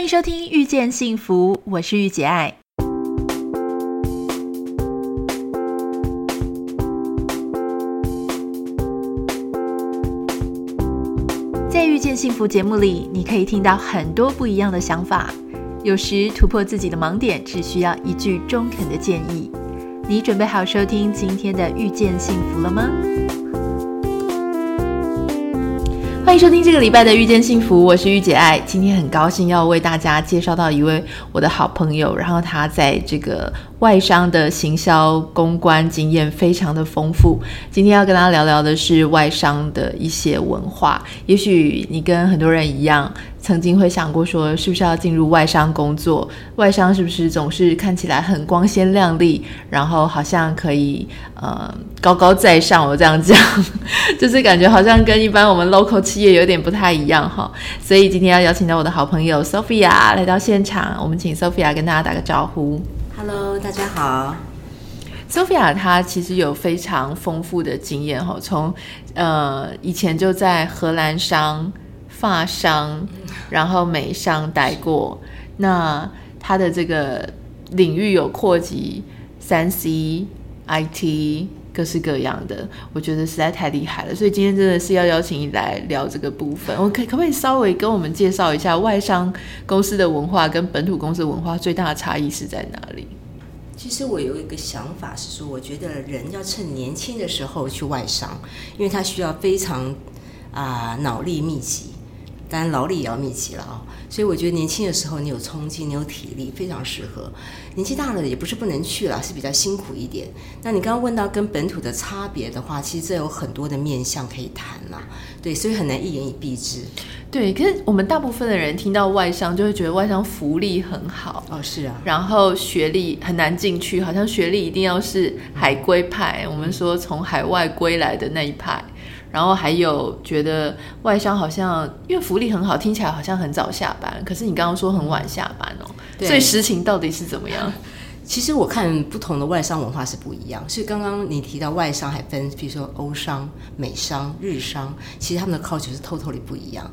欢迎收听《遇见幸福》，我是御姐爱。在《遇见幸福》节目里，你可以听到很多不一样的想法。有时突破自己的盲点，只需要一句中肯的建议。你准备好收听今天的《遇见幸福》了吗？欢迎收听这个礼拜的《遇见幸福》，我是玉姐爱。今天很高兴要为大家介绍到一位我的好朋友，然后他在这个外商的行销公关经验非常的丰富。今天要跟大家聊聊的是外商的一些文化。也许你跟很多人一样，曾经会想过说，是不是要进入外商工作？外商是不是总是看起来很光鲜亮丽，然后好像可以呃高高在上？我这样讲，就是感觉好像跟一般我们 local 企业有点不太一样哈。所以今天要邀请到我的好朋友 Sophia 来到现场，我们请 Sophia 跟大家打个招呼。Hello，大家好。Sophia 她其实有非常丰富的经验哈，从呃以前就在荷兰商。法商，然后美商待过，那他的这个领域有扩及三 C、IT，各式各样的，我觉得实在太厉害了。所以今天真的是要邀请你来聊这个部分。我可可不可以稍微跟我们介绍一下外商公司的文化跟本土公司文化最大的差异是在哪里？其实我有一个想法是说，我觉得人要趁年轻的时候去外商，因为他需要非常啊、呃、脑力密集。当然劳力也要密集了啊，所以我觉得年轻的时候你有冲劲，你有体力，非常适合。年纪大了也不是不能去了，是比较辛苦一点。那你刚刚问到跟本土的差别的话，其实这有很多的面向可以谈了，对，所以很难一言以蔽之。对，可是我们大部分的人听到外商就会觉得外商福利很好哦，是啊，然后学历很难进去，好像学历一定要是海归派，我们说从海外归来的那一派。然后还有觉得外商好像因为福利很好，听起来好像很早下班，可是你刚刚说很晚下班哦，所以实情到底是怎么样？其实我看不同的外商文化是不一样，所以刚刚你提到外商还分，比如说欧商、美商、日商，其实他们的 culture 是 totally 不一样。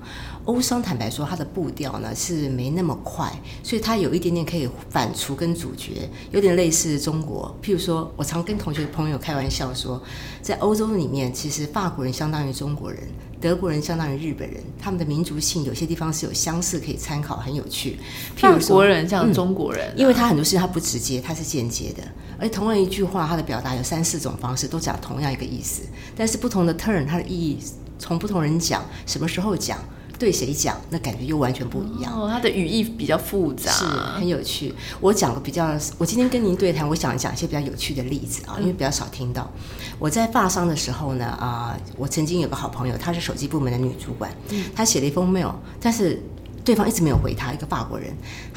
欧商坦白说，它的步调呢是没那么快，所以它有一点点可以反刍跟主角，有点类似中国。譬如说，我常跟同学朋友开玩笑说，在欧洲里面，其实法国人相当于中国人，德国人相当于日本人，他们的民族性有些地方是有相似可以参考，很有趣。譬如说，法国人像中国人，啊嗯，因为他很多事情他不直接，他是间接的，而同样一句话，它的表达有三四种方式，都讲同样一个意思，但是不同的 turn，它的意义从不同人讲，什么时候讲。对谁讲，那感觉又完全不一样。哦，他的语义比较复杂，是很有趣。我讲个比较，我今天跟您对谈，我想讲一些比较有趣的例子啊，因为比较少听到。我在发商的时候呢，啊、呃，我曾经有个好朋友，她是手机部门的女主管，她写了一封 mail，但是对方一直没有回她，一个法国人。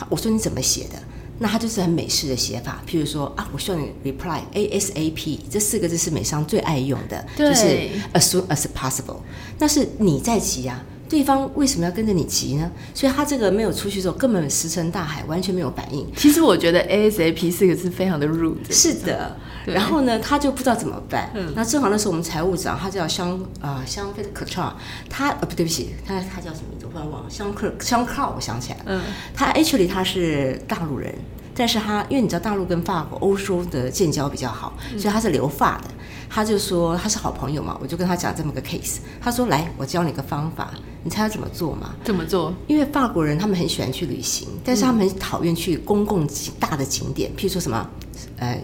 我说你怎么写的？那他就是很美式的写法，譬如说啊，我需要你 reply ASAP，这四个字是美商最爱用的，就是 as soon as possible。那是你在急啊。对方为什么要跟着你急呢？所以他这个没有出去之后，根本石沉大海，完全没有反应。其实我觉得 ASAP 四个字非常的 rude。是的，然后呢，他就不知道怎么办。嗯，那正好那时候我们财务长，他叫香啊香菲的可超，他呃不对不起，他他叫什么名字？我忘了。香克香克，我想起来了。嗯，他 actually 他是大陆人，但是他因为你知道大陆跟法国、欧洲的建交比较好，所以他是留法的。他就说他是好朋友嘛，我就跟他讲这么个 case。他说来，我教你个方法。你猜他怎么做嘛？怎么做？因为法国人他们很喜欢去旅行，但是他们很讨厌去公共大的景点，譬如说什么，呃。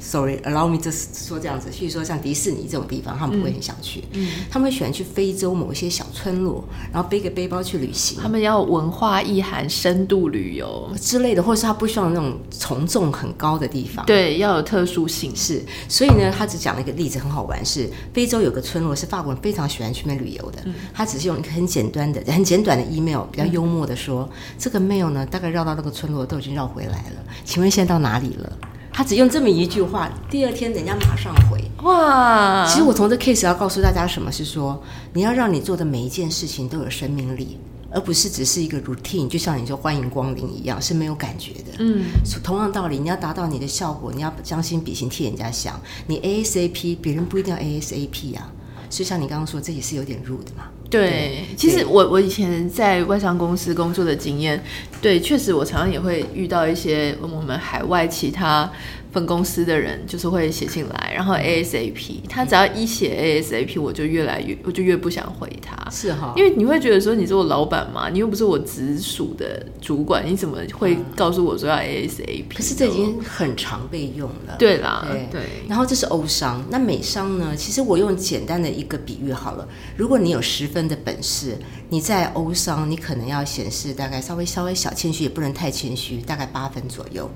Sorry，allow me 就是说这样子，譬如说像迪士尼这种地方，他们不会很想去。嗯，他们会喜欢去非洲某一些小村落，然后背个背包去旅行。他们要文化意涵、深度旅游之类的，或者是他不需要那种从众很高的地方。对，要有特殊形式，所以呢，他只讲了一个例子，很好玩，是非洲有个村落，是法国人非常喜欢去那边旅游的。嗯，他只是用一个很简单的、很简短的 email，比较幽默的说，嗯，这个 mail 呢，大概绕到那个村落都已经绕回来了。请问现在到哪里了？他只用这么一句话，第二天人家马上回。哇！其实我从这 case 要告诉大家什么是说，你要让你做的每一件事情都有生命力，而不是只是一个 routine，就像你说欢迎光临一样，是没有感觉的。嗯，同样道理，你要达到你的效果，你要将心比心替人家想，你 ASAP，别人不一定要 ASAP 啊。就像你刚刚说，这也是有点 rude 嘛。对，其实我我以前在外商公司工作的经验，对，确实我常常也会遇到一些我们海外其他。分公司的人就是会写信来，然后 ASAP，他只要一写 ASAP，我就越来越，我就越不想回他。是哈，因为你会觉得说你是我老板嘛，你又不是我直属的主管，你怎么会告诉我说要 ASAP？可是这已经很常被用了。对啦，对。对然后这是欧商，那美商呢？其实我用简单的一个比喻好了，如果你有十分的本事，你在欧商，你可能要显示大概稍微稍微小谦虚，也不能太谦虚，大概八分左右。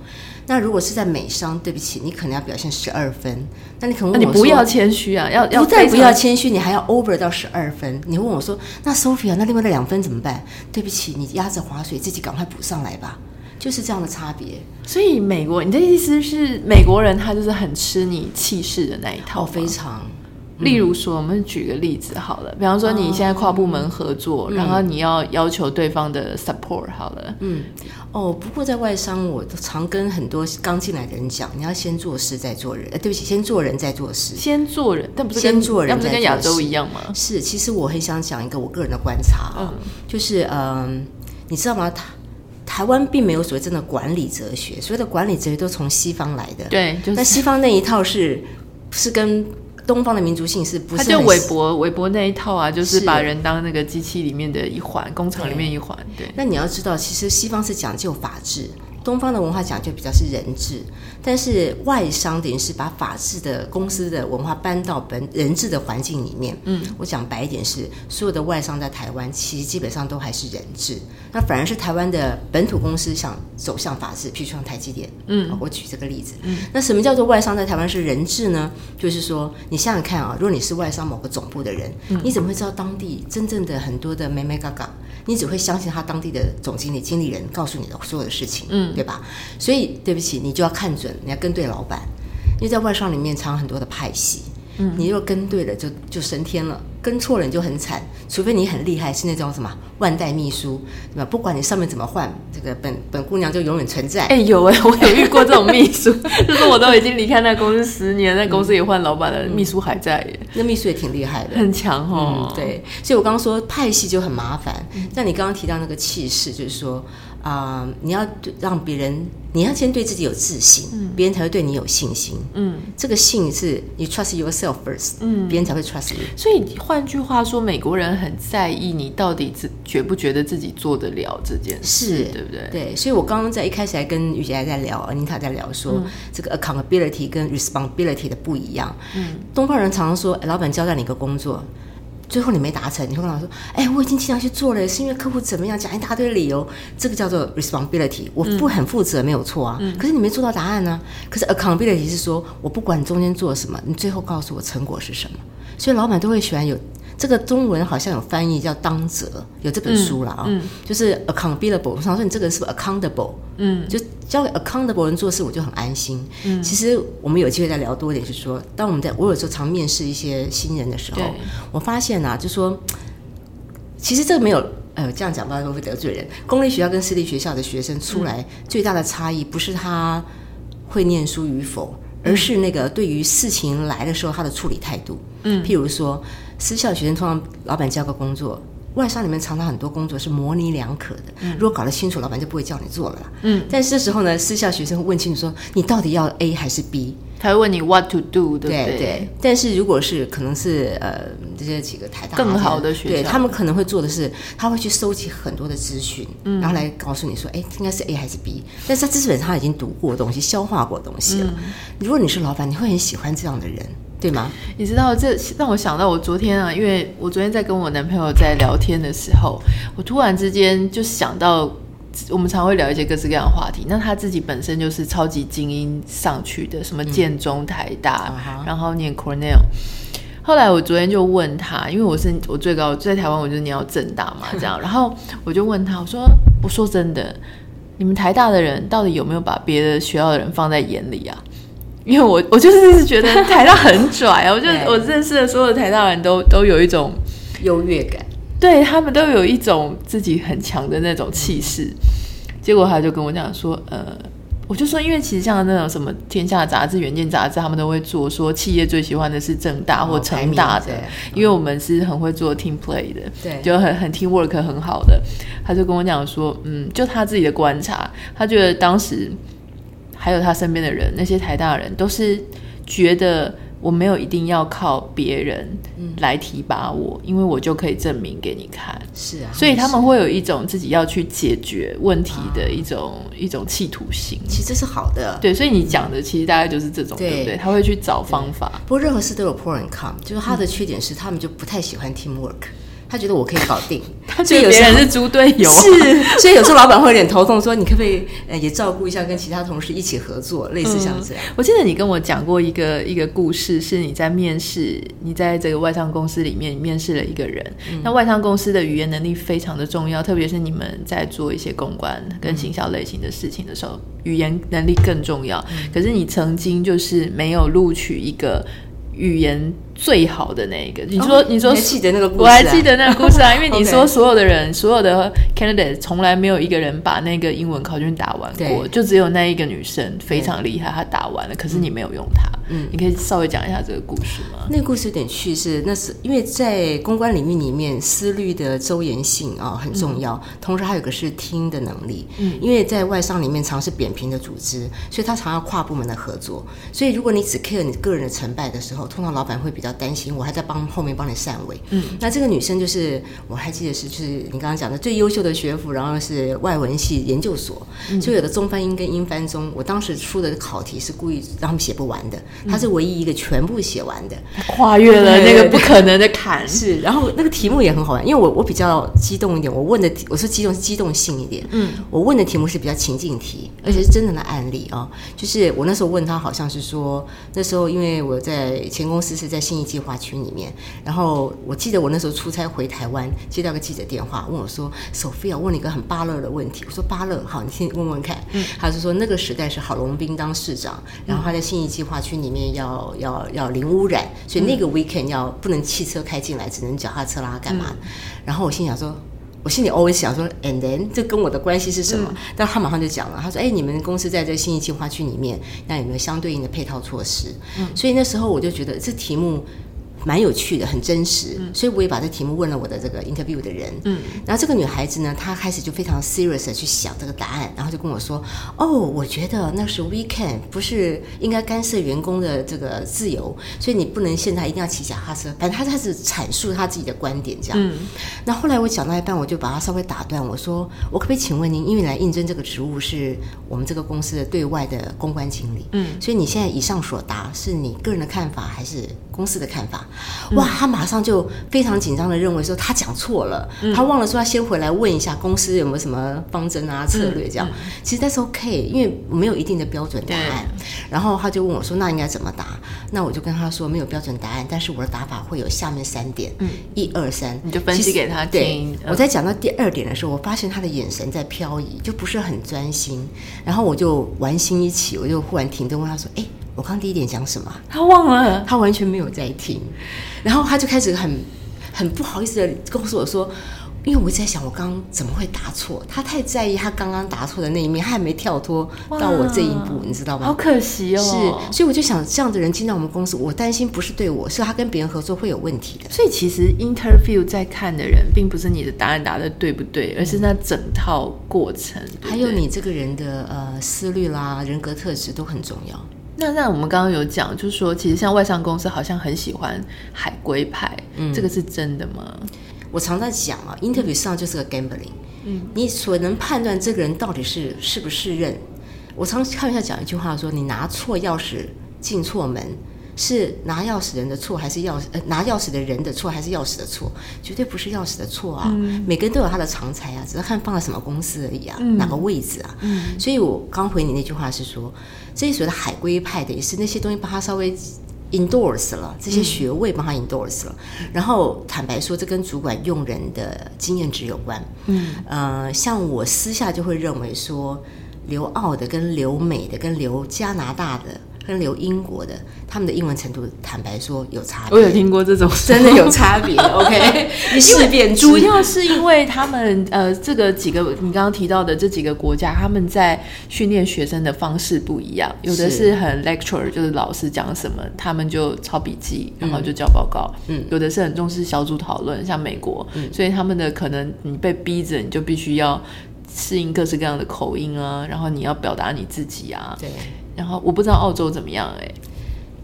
那如果是在美商，对不起，你可能要表现十二分。那你可能问我说，你不要谦虚啊，要要不再不要谦虚，你还要 over 到十二分。你问我说，那 Sophia，那另外的两分怎么办？对不起，你压着划水，自己赶快补上来吧。就是这样的差别。所以美国，你的意思是美国人他就是很吃你气势的那一套，哦，非常。例如说，我们举个例子好了，比方说你现在跨部门合作，嗯、然后你要要求对方的 support 好了。嗯，哦，不过在外商，我常跟很多刚进来的人讲，你要先做事再做人。呃，对不起，先做人再做事。先做人，但不是先做人，不是跟亚洲一样吗？是，其实我很想讲一个我个人的观察，嗯，就是嗯、呃，你知道吗？台台湾并没有所谓真的管理哲学，所谓的管理哲学都从西方来的。对，就是、那西方那一套是是跟。东方的民族性是不是？他就韦伯韦伯那一套啊，就是把人当那个机器里面的一环，工厂里面一环。对。那你要知道，其实西方是讲究法治。东方的文化讲究比较是人治，但是外商等于是把法治的公司的文化搬到本人治的环境里面。嗯，我讲白一点是，所有的外商在台湾其实基本上都还是人治，那反而是台湾的本土公司想走向法治，譬如像台积电。嗯，我举这个例子。嗯，那什么叫做外商在台湾是人治呢？就是说，你想想看啊，如果你是外商某个总部的人，嗯，你怎么会知道当地真正的很多的美美嘎嘎？你只会相信他当地的总经理、经理人告诉你的所有的事情，嗯，对吧？所以对不起，你就要看准，你要跟对老板，因为在外商里面藏很多的派系，嗯，你若跟对了就，就就升天了。跟错了你就很惨，除非你很厉害，是那种什么万代秘书，对吧？不管你上面怎么换，这个本本姑娘就永远存在。哎、欸，有哎、欸，我也遇过这种秘书，就是我都已经离开那公司十年，那公司也换老板了，嗯、秘书还在耶。那秘书也挺厉害的，很强哦、嗯。对，所以我刚刚说派系就很麻烦。像你刚刚提到那个气势，就是说啊、呃，你要让别人，你要先对自己有自信，嗯、别人才会对你有信心。嗯，这个信是你 trust yourself first，嗯，别人才会 trust you。所以。换句话说，美国人很在意你到底自觉不觉得自己做得了这件事，是对不对？对，所以我刚刚在一开始还跟雨姐还在聊，安妮塔在聊说，嗯、这个 accountability 跟 responsibility 的不一样。嗯，东方人常常说，老板交代你一个工作，最后你没达成，你会跟他说，哎，我已经尽量去做了，是因为客户怎么样，讲一大堆理由，这个叫做 responsibility，我不很负责、嗯、没有错啊，嗯、可是你没做到答案呢、啊。可是 accountability 是说，我不管你中间做了什么，你最后告诉我成果是什么。所以老板都会喜欢有这个中文好像有翻译叫当责，有这本书了啊，嗯嗯、就是 accountable。我想说你这个人是不是 accountable？嗯，就交给 accountable 人做事，我就很安心。嗯，其实我们有机会再聊多一点，就是说，当我们在我有时候常面试一些新人的时候，我发现啊，就说其实这个没有呃这样讲，不知道会不会得罪人。公立学校跟私立学校的学生出来最大的差异，不是他会念书与否。而是那个对于事情来的时候，他的处理态度。嗯，譬如说，私校学生通常老板交个工作，外商里面常常很多工作是模棱两可的。嗯，如果搞得清楚，老板就不会叫你做了。嗯，但是这时候呢，私校学生会问清楚说，你到底要 A 还是 B？他会问你 what to do，对不对？对对。但是如果是可能是呃这些几个台大更好的学校，对他们可能会做的是，他会去收集很多的资讯，嗯，然后来告诉你说，哎，应该是 A 还是 B？但是他基本上他已经读过东西，消化过东西了。嗯，如果你是老板，你会很喜欢这样的人，对吗？你知道这让我想到我昨天啊，因为我昨天在跟我男朋友在聊天的时候，我突然之间就想到。我们常会聊一些各式各样的话题。那他自己本身就是超级精英上去的，什么建中、台大，嗯、然后念 Cornell。后来我昨天就问他，因为我是我最高在台湾，我就念到政大嘛，这样。然后我就问他，我说：“我说真的，你们台大的人到底有没有把别的学校的人放在眼里啊？因为我 我就是觉得台大很拽啊，我就我认识的所有的台大人都都有一种优越感。”对，他们都有一种自己很强的那种气势，结果他就跟我讲说，呃，我就说，因为其实像那种什么《天下杂志》《远见杂志》，他们都会做说企业最喜欢的是正大或成大的，哦、因为我们是很会做 team play 的，对，就很很 team work 很好的。他就跟我讲说，嗯，就他自己的观察，他觉得当时还有他身边的人，那些台大人都是觉得。我没有一定要靠别人来提拔我，嗯，因为我就可以证明给你看。是啊，所以他们会有一种自己要去解决问题的一种、啊、一种企图心。其实这是好的。对，所以你讲的其实大概就是这种，对，对不对？他会去找方法。不过任何事都有 pro and con，就是他的缺点是他们就不太喜欢 teamwork。他觉得我可以搞定，所以有些人是猪队友。是，所以有时候老板会有点头痛，说你可不可以呃也照顾一下，跟其他同事一起合作，类似像这样。我记得你跟我讲过一个一个故事，是你在面试，你在这个外商公司里面面试了一个人。嗯、那外商公司的语言能力非常的重要，特别是你们在做一些公关跟行销类型的事情的时候，语言能力更重要。嗯、可是你曾经就是没有录取一个语言最好的那一个，你说，哦、你说，记得那个故事，啊，我还记得那个故事啊，因为你说所有的人，所有的 candidate 从来没有一个人把那个英文考卷打完过，就只有那一个女生非常厉害，她打完了，可是你没有用她。嗯，你可以稍微讲一下这个故事吗？那个故事有点趣事，那是因为在公关领域里面，思虑的周延性啊、哦、很重要，嗯，同时还有个是听的能力。嗯，因为在外商里面常是扁平的组织，所以他常要跨部门的合作，所以如果你只 care 你个人的成败的时候，通常老板会比较担心，我还在帮后面帮你散尾。嗯，那这个女生就是我还记得是，就是你刚刚讲的最优秀的学府，然后是外文系研究所，嗯，就有的中翻英跟英翻中，我当时出的考题是故意让他们写不完的。他是唯一一个全部写完的，跨越了那个不可能的坎。是，然后那个题目也很好玩，因为我我比较激动一点，我问的我说激动是激动性一点。嗯，我问的题目是比较情境题，而且是真正的案例啊、哦。就是我那时候问他，好像是说那时候因为我在前公司是在信义计划区里面，然后我记得我那时候出差回台湾，接到个记者电话，问我说：“Sophia，问你一个很巴乐的问题。”我说：“巴乐，好，你先问问看。”嗯，他是说那个时代是郝龙斌当市长，然后他在信义计划区里面要。要要要零污染，所以那个 weekend 要不能汽车开进来，只能脚踏车啦，干嘛、嗯？然后我心想说，我心里 always 想说，and then 这跟我的关系是什么？嗯、但他马上就讲了，他说：“哎，你们公司在这个信义计划区里面，那有没有相对应的配套措施？”嗯、所以那时候我就觉得这题目。蛮有趣的，很真实，嗯，所以我也把这题目问了我的这个 interview 的人。嗯，然后这个女孩子呢，她开始就非常 serious 的去想这个答案，然后就跟我说：“哦，我觉得那是 weekend，不是应该干涉员工的这个自由，所以你不能现在一定要骑脚踏车。”反正她开始阐述她自己的观点，这样。嗯，那后来我讲到一半，我就把她稍微打断，我说：“我可不可以请问您，因为来应征这个职务是我们这个公司的对外的公关经理，嗯，所以你现在以上所答是你个人的看法还是公司的看法？”哇，他马上就非常紧张的认为说他讲错了，嗯，他忘了说他先回来问一下公司有没有什么方针啊策略这样。其实那是 OK，因为没有一定的标准答案。然后他就问我说：“那应该怎么答？”那我就跟他说：“没有标准答案，但是我的答法会有下面三点，嗯，一二三，你就分析给他听。对，我在讲到第二点的时候，我发现他的眼神在漂移，就不是很专心。然后我就玩心一起，我就忽然停顿问他说：“哎。”我刚第一点讲什么？他忘了，他完全没有在听，然后他就开始很很不好意思的告诉我说，因为我在想我刚刚怎么会答错，他太在意他刚刚答错的那一面，他还没跳脱到我这一步，你知道吗？好可惜哦。是，所以我就想这样的人进到我们公司，我担心不是对我，是他跟别人合作会有问题的。所以其实 interview 在看的人，并不是你的答案答的对不对，而是那整套过程，对对还有你这个人的呃思虑啦、人格特质都很重要。那那我们刚刚有讲，就是说，其实像外商公司好像很喜欢海归派，嗯，这个是真的吗？我常在讲啊，interview 上就是个 gambling，嗯，你所能判断这个人到底是是不是任。我常开玩笑讲一句话说，你拿错钥匙进错门。是拿钥匙人的错，还是钥匙呃拿钥匙的人的错，还是钥匙的错？绝对不是钥匙的错啊！嗯、每个人都有他的长才啊，只是看放在什么公司而已啊，嗯、哪个位置啊？嗯、所以我刚回你那句话是说，这些所谓的海归派的，也是那些东西帮他稍微 endorse 了，这些学位帮他 endorse 了。嗯、然后坦白说，这跟主管用人的经验值有关。嗯呃，像我私下就会认为说，留澳的跟留美的跟留加拿大的。跟留英国的，他们的英文程度坦白说有差别。我有听过这种，真的有差别。OK，你试便知。主要是因为他们呃，这个几个你刚刚提到的这几个国家，他们在训练学生的方式不一样，有的是很 lecture，就是老师讲什么，他们就抄笔记，然后就交报告。嗯，有的是很重视小组讨论，像美国，嗯，所以他们的可能你被逼着，你就必须要。适应各式各样的口音啊，然后你要表达你自己啊。对。然后我不知道澳洲怎么样哎、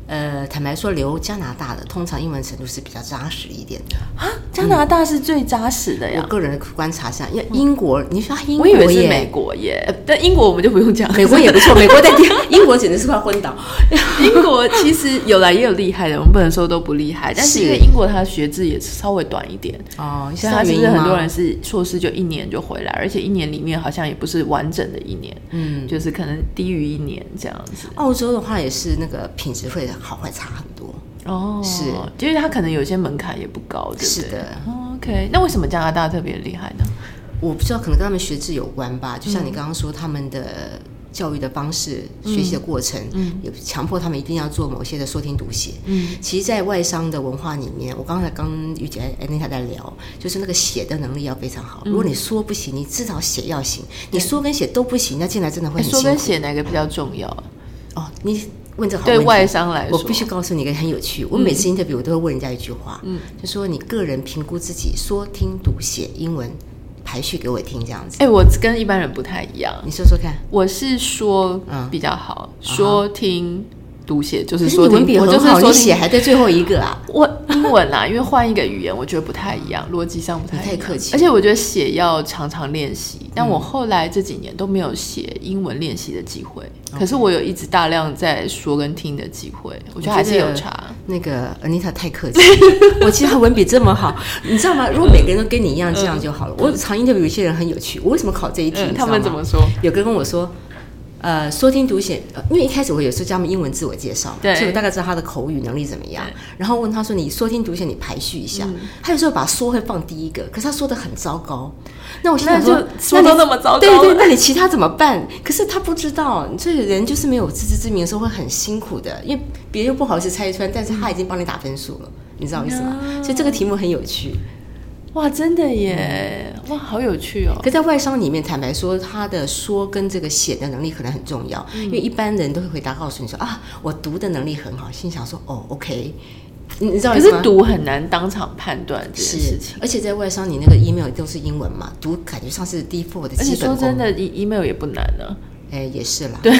呃，坦白说，留加拿大的通常英文程度是比较扎实一点的啊。加拿大是最扎实的呀。我个人的观察下，因为英国，你说英国，我以为是美国耶。但英国我们就不用讲，美国也不错。美国在 英国简直是快昏倒。英国其实有来也有厉害的，我们不能说都不厉害。但是因为英国它的学制也稍微短一点哦，像他其实很多人是硕士就一年就回来，而且一年里面好像也不是完整的一年，嗯，就是可能低于一年这样子。澳洲的话也是那个品质会好坏差很多。哦，是，就是他可能有些门槛也不高，对不对？是的。OK，那为什么加拿大特别厉害呢？我不知道，可能跟他们学制有关吧。就像你刚刚说，他们的教育的方式、嗯、学习的过程，嗯，有强迫他们一定要做某些的说听读写。嗯，其实，在外商的文化里面，我刚才刚玉姐、Anita 在聊，就是那个写的能力要非常好。如果你说不行，你至少写要行。你说跟写都不行，那进来真的会很辛苦。说跟写哪个比较重要？哦，你。问这好问题，对外商来说，我必须告诉你一个很有趣。我每次 interview 我都会问人家一句话，嗯，就说你个人评估自己说听读写英文排序给我听，这样子。哎、欸，我跟一般人不太一样，你说说看。我是说比较好，嗯、说听。读写就是说，文笔很好，你写还在最后一个啊？我英文啊，因为换一个语言，我觉得不太一样，逻辑上不太一样。太客气。而且我觉得写要常常练习，但我后来这几年都没有写英文练习的机会。可是我有一直大量在说跟听的机会，我觉得还是有差。那个 Anita 太客气，我其实他文笔这么好，你知道吗？如果每个人都跟你一样，这样就好了。我常 interview 有一些人很有趣，我为什么考这一题？他们怎么说？有个跟我说。呃，说听读写，因为一开始我有时候教他们英文自我介绍，对，所以我大概知道他的口语能力怎么样。然后问他说：“你说听读写，你排序一下。嗯”他有时候把说会放第一个，可是他说的很糟糕。那我现在说：“说都那么糟糕，对对，那你其他怎么办？”可是他不知道，这个人就是没有自知之明的时候会很辛苦的，因为别人又不好意思拆穿，但是他已经帮你打分数了，嗯、你知道意思吗？所以这个题目很有趣。哇，真的耶！哇，好有趣哦。可在外商里面，坦白说，他的说跟这个写的能力可能很重要，嗯、因为一般人都会回答告诉你说啊，我读的能力很好，心想说哦，OK，你知道吗？可是读很难当场判断这件事情，而且在外商，你那个 email 都是英文嘛，读感觉上是 default 的基本功。而且说真的，email 也不难呢、啊。哎，也是啦。对，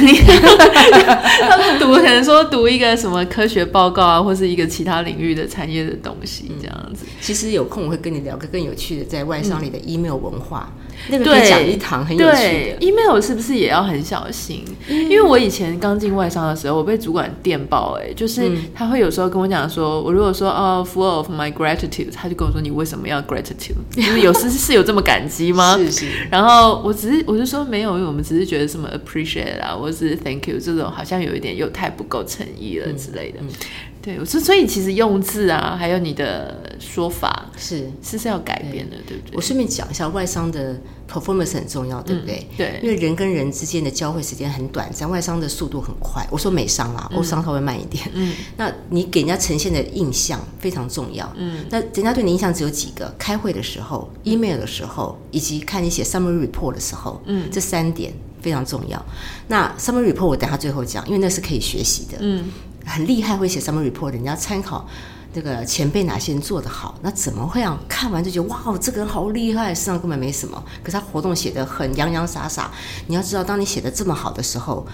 他们读可能说读一个什么科学报告啊，或是一个其他领域的产业的东西这样子。其实有空我会跟你聊个更有趣的，在外商里的 email 文化。嗯那个可以讲一堂很有趣的。对，email 是不是也要很小心？嗯、因为我以前刚进外商的时候，我被主管电报、欸，哎，就是他会有时候跟我讲说，我如果说哦，full of my gratitude，他就跟我说，你为什么要 gratitude？就是有时是有这么感激吗？是是。然后我只是我就说没有，因为我们只是觉得什么 appreciate 啊，或是 thank you 这种好像有一点又太不够诚意了之类的。嗯嗯对，所所以其实用字啊，还有你的说法是是是要改变的，对，对不对？我顺便讲一下，外商的 performance 很重要，对不对？嗯、对，因为人跟人之间的交汇时间很短，在外商的速度很快。我说美商啦，欧商稍微慢一点。嗯，那你给人家呈现的印象非常重要。嗯，那人家对你印象只有几个：开会的时候、email 的时候，以及看你写 summary report 的时候。嗯，这三点非常重要。那 summary report 我等下最后讲，因为那是可以学习的。嗯。很厉害，会写 summary report 的，你要参考这个前辈哪些人做得好。那怎么会啊看完就觉得哇，这个人好厉害？身上根本没什么，可是他活动写得很洋洋洒洒。你要知道，当你写得这么好的时候。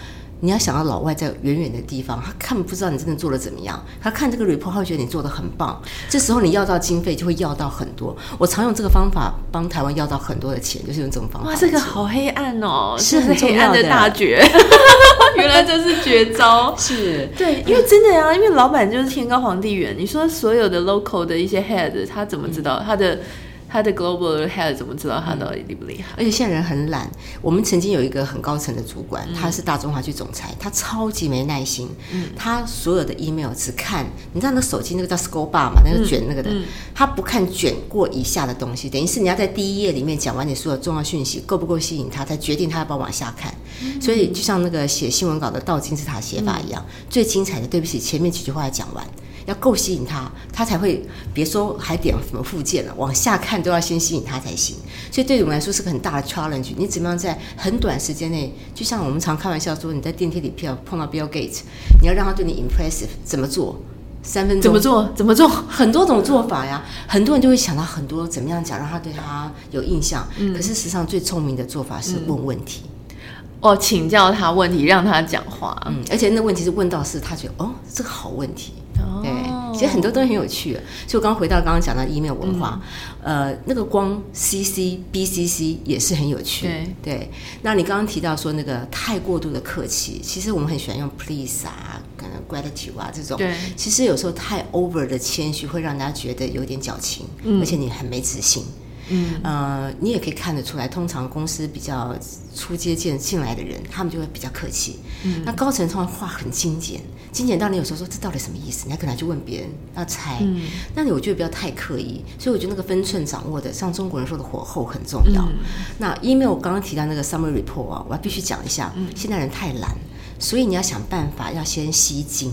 你要想到老外在远远的地方，他看不知道你真的做的怎么样。他看这个 report，他会觉得你做的很棒。这时候你要到经费就会要到很多。我常用这个方法帮台湾要到很多的钱，就是用这种方法。哇，这个好黑暗哦，是很黑暗的大绝。原来这是绝招。是对，因为真的呀、啊，因为老板就是天高皇帝远。你说所有的 local 的一些 head，他怎么知道他的？他的 global head 怎么知道他到底厉不厉害？而且现在人很懒。我们曾经有一个很高层的主管，他是大中华区总裁，他超级没耐心。嗯，他所有的 email 只看，你知道那手机那个叫 scroll bar 嘛，那个卷那个的，他不看卷过以下的东西，等于是你要在第一页里面讲完你所有重要讯息，够不够吸引他，才决定他要不要往下看。所以就像那个写新闻稿的倒金字塔写法一样，最精彩的，对不起，前面几句话要讲完。要够吸引他，他才会别说还点什么附件了，往下看都要先吸引他才行。所以对我们来说是个很大的 challenge。你怎么样在很短时间内，就像我们常开玩笑说，你在电梯里碰碰到 Bill Gates，你要让他对你 impressive，怎么做？三分钟？怎么做？怎么做？很多种做法呀。很多人就会想到很多怎么样讲，让他对他有印象。嗯。可是实际上最聪明的做法是问问题。哦，请教他问题，让他讲话。嗯。而且那问题是问到是他觉得哦，这个好问题。对，其实很多东西很有趣。所以我刚刚回到刚刚讲到 email 文化，嗯、呃，那个光 CC、BCC 也是很有趣。对，对，那你刚刚提到说那个太过度的客气，其实我们很喜欢用 please 啊，可能 gratitude 啊这种。对，其实有时候太 over 的谦虚会让人家觉得有点矫情，嗯、而且你很没自信。嗯，呃，你也可以看得出来，通常公司比较初阶进进来的人，他们就会比较客气。嗯，那高层通常话很精简，精简到你有时候说这到底什么意思？你还可能去问别人要猜。嗯，那你我觉得不要太刻意，所以我觉得那个分寸掌握的，像中国人说的火候很重要。嗯，那因为我刚刚提到那个 summary report 啊，我要必须讲一下，嗯，现在人太懒，所以你要想办法要先吸睛。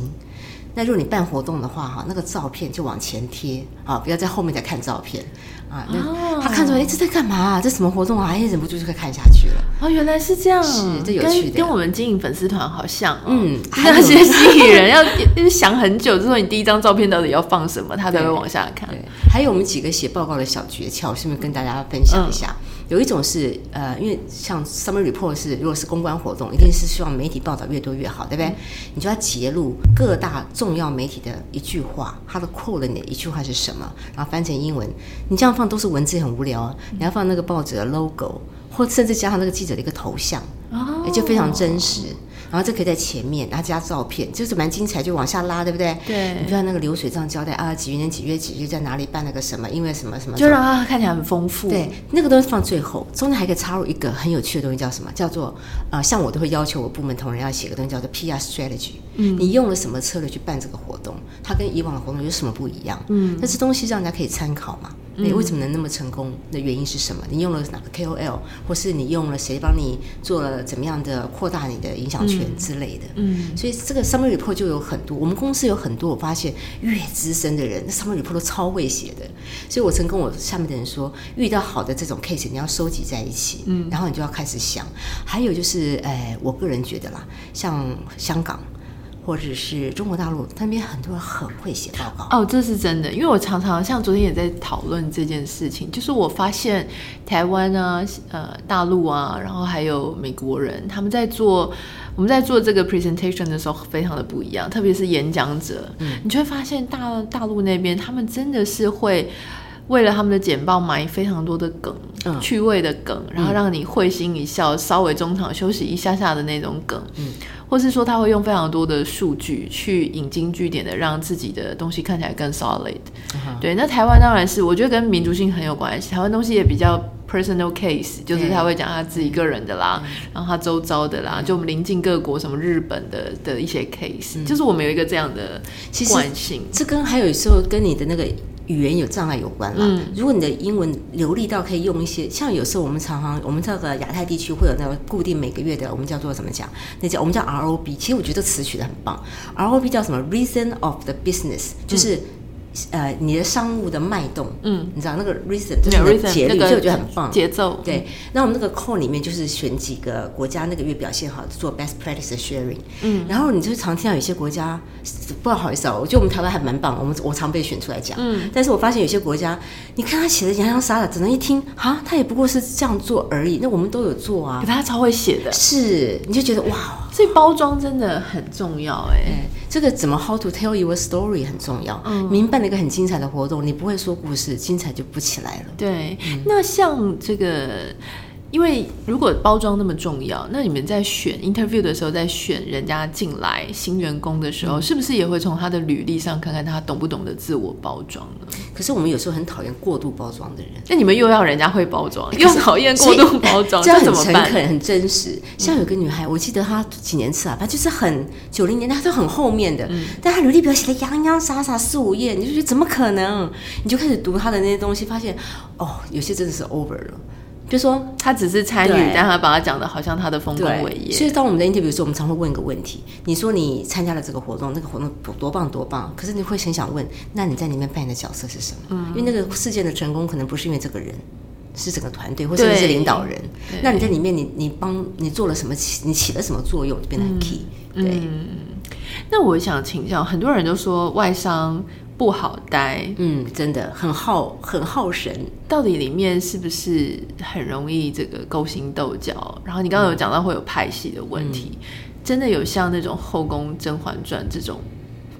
那如果你办活动的话，哈，那个照片就往前贴啊，不要在后面再看照片啊。那他看出来，哎，这在干嘛啊？这什么活动啊？哎，忍不住就会看下去了。哦，原来是这样，是这有趣的，跟我们经营粉丝团好像。嗯，那些吸引人要想很久，就说你第一张照片到底要放什么，他才会往下看。对，还有我们几个写报告的小诀窍，是不是跟大家分享一下？有一种是呃，因为像 summary report 是，如果是公关活动，一定是希望媒体报道越多越好，对不对？嗯、你就要截录各大重要媒体的一句话，它的 quote 的哪一句话是什么，然后翻成英文。你这样放都是文字，很无聊啊。你要放那个报纸的 logo，或甚至加上那个记者的一个头像，哦，也就非常真实。然后这可以在前面，然后加照片，就是蛮精彩，就往下拉，对不对？对。你看那个流水账交代啊，几年几月几日在哪里办了个什么，因为什么什么，就让它看起来很丰富。对，那个东西放最后，中间还可以插入一个很有趣的东西，叫什么？叫做啊、呃，像我都会要求我部门同仁要写个东西，叫做 PR strategy。嗯。你用了什么策略去办这个活动？它跟以往的活动有什么不一样？嗯。那这东西让人家可以参考嘛？你为什么能那么成功的原因是什么？你用了哪个 KOL，或是你用了谁帮你做了怎么样的扩大你的影响权之类的？嗯，嗯，所以这个 summary report 就有很多。我们公司有很多，我发现越资深的人，那 summary report 都超会写的。所以我曾跟我下面的人说，遇到好的这种 case，你要收集在一起，嗯，然后你就要开始想。还有就是，哎，我个人觉得啦，像香港。或者是中国大陆，那边很多人很会写报告哦，这是真的。因为我常常像昨天也在讨论这件事情，就是我发现台湾啊、呃大陆啊，然后还有美国人，他们在做我们在做这个 presentation 的时候，非常的不一样。特别是演讲者，嗯，你就会发现大大陆那边，他们真的是会为了他们的简报埋非常多的梗，嗯，趣味的梗，然后让你会心一笑，稍微中场休息一下下的那种梗，嗯。或是说他会用非常多的数据去引经据典的让自己的东西看起来更 solid。Uh-huh. 对，那台湾当然是我觉得跟民族性很有关系。台湾东西也比较 personal case，就是他会讲他自己个人的啦，嗯、然后他周遭的啦，就我们邻近各国什么日本的的一些 case，、嗯、就是我们有一个这样的惯性。这跟还有时候跟你的那个。语言有障碍有关啦。嗯，如果你的英文流利到可以用一些，像有时候我们常常，我们这个亚太地区会有那个固定每个月的，我们叫做怎么讲？那叫我们叫 ROB。其实我觉得词取得很棒。ROB 叫什么？Reason of the business，就是。呃，你的商务的脉动，嗯，你知道那个 reason 就是那个节律，就我觉得很棒，节奏。对，那我们那个 call 里面就是选几个国家那个月表现好，做 best practice sharing。嗯，然后你就常听到有些国家，不好意思啊，我觉得我们台湾还蛮棒，我们我常被选出来讲。嗯，但是我发现有些国家，你看他写的洋洋洒洒，只能一听啊，他也不过是这样做而已。那我们都有做啊，可他超会写的，是，你就觉得哇，所以包装真的很重要哎、欸。这个怎么 how to tell your story 很重要。嗯，民办了一个很精彩的活动，你不会说故事，精彩就不起来了。对，嗯、那像这个因为如果包装那么重要，那你们在选 interview 的时候，在选人家进来新员工的时候，嗯、是不是也会从他的履历上看看他懂不懂得自我包装呢？可是我们有时候很讨厌过度包装的人，那你们又要人家会包装，又讨厌过度包装，这样怎么办？很真实。像有个女孩，我记得她几年次啊，反正就是很九零年代，她都很后面的，嗯、但她履历表写的洋洋洒洒四五页，你就觉得怎么可能？你就开始读她的那些东西，发现哦，有些真的是 over 了。就说他只是参与，但他把他讲的好像他的丰功伟业。所以当我们在 interview 的时候，我们常会问一个问题：你说你参加了这个活动，那个活动多棒多棒，可是你会很想问，那你在里面扮演的角色是什么？嗯，因为那个事件的成功可能不是因为这个人，是整个团队，或者是领导人。那你在里面你，你你帮你做了什么？起你起了什么作用？就变得很 key。对。嗯，那我想请教，很多人都说外商。不好待，嗯，真的很耗，很耗神。到底里面是不是很容易这个勾心斗角？然后你刚刚有讲到会有派系的问题，嗯、真的有像那种后宫《甄嬛传》这种，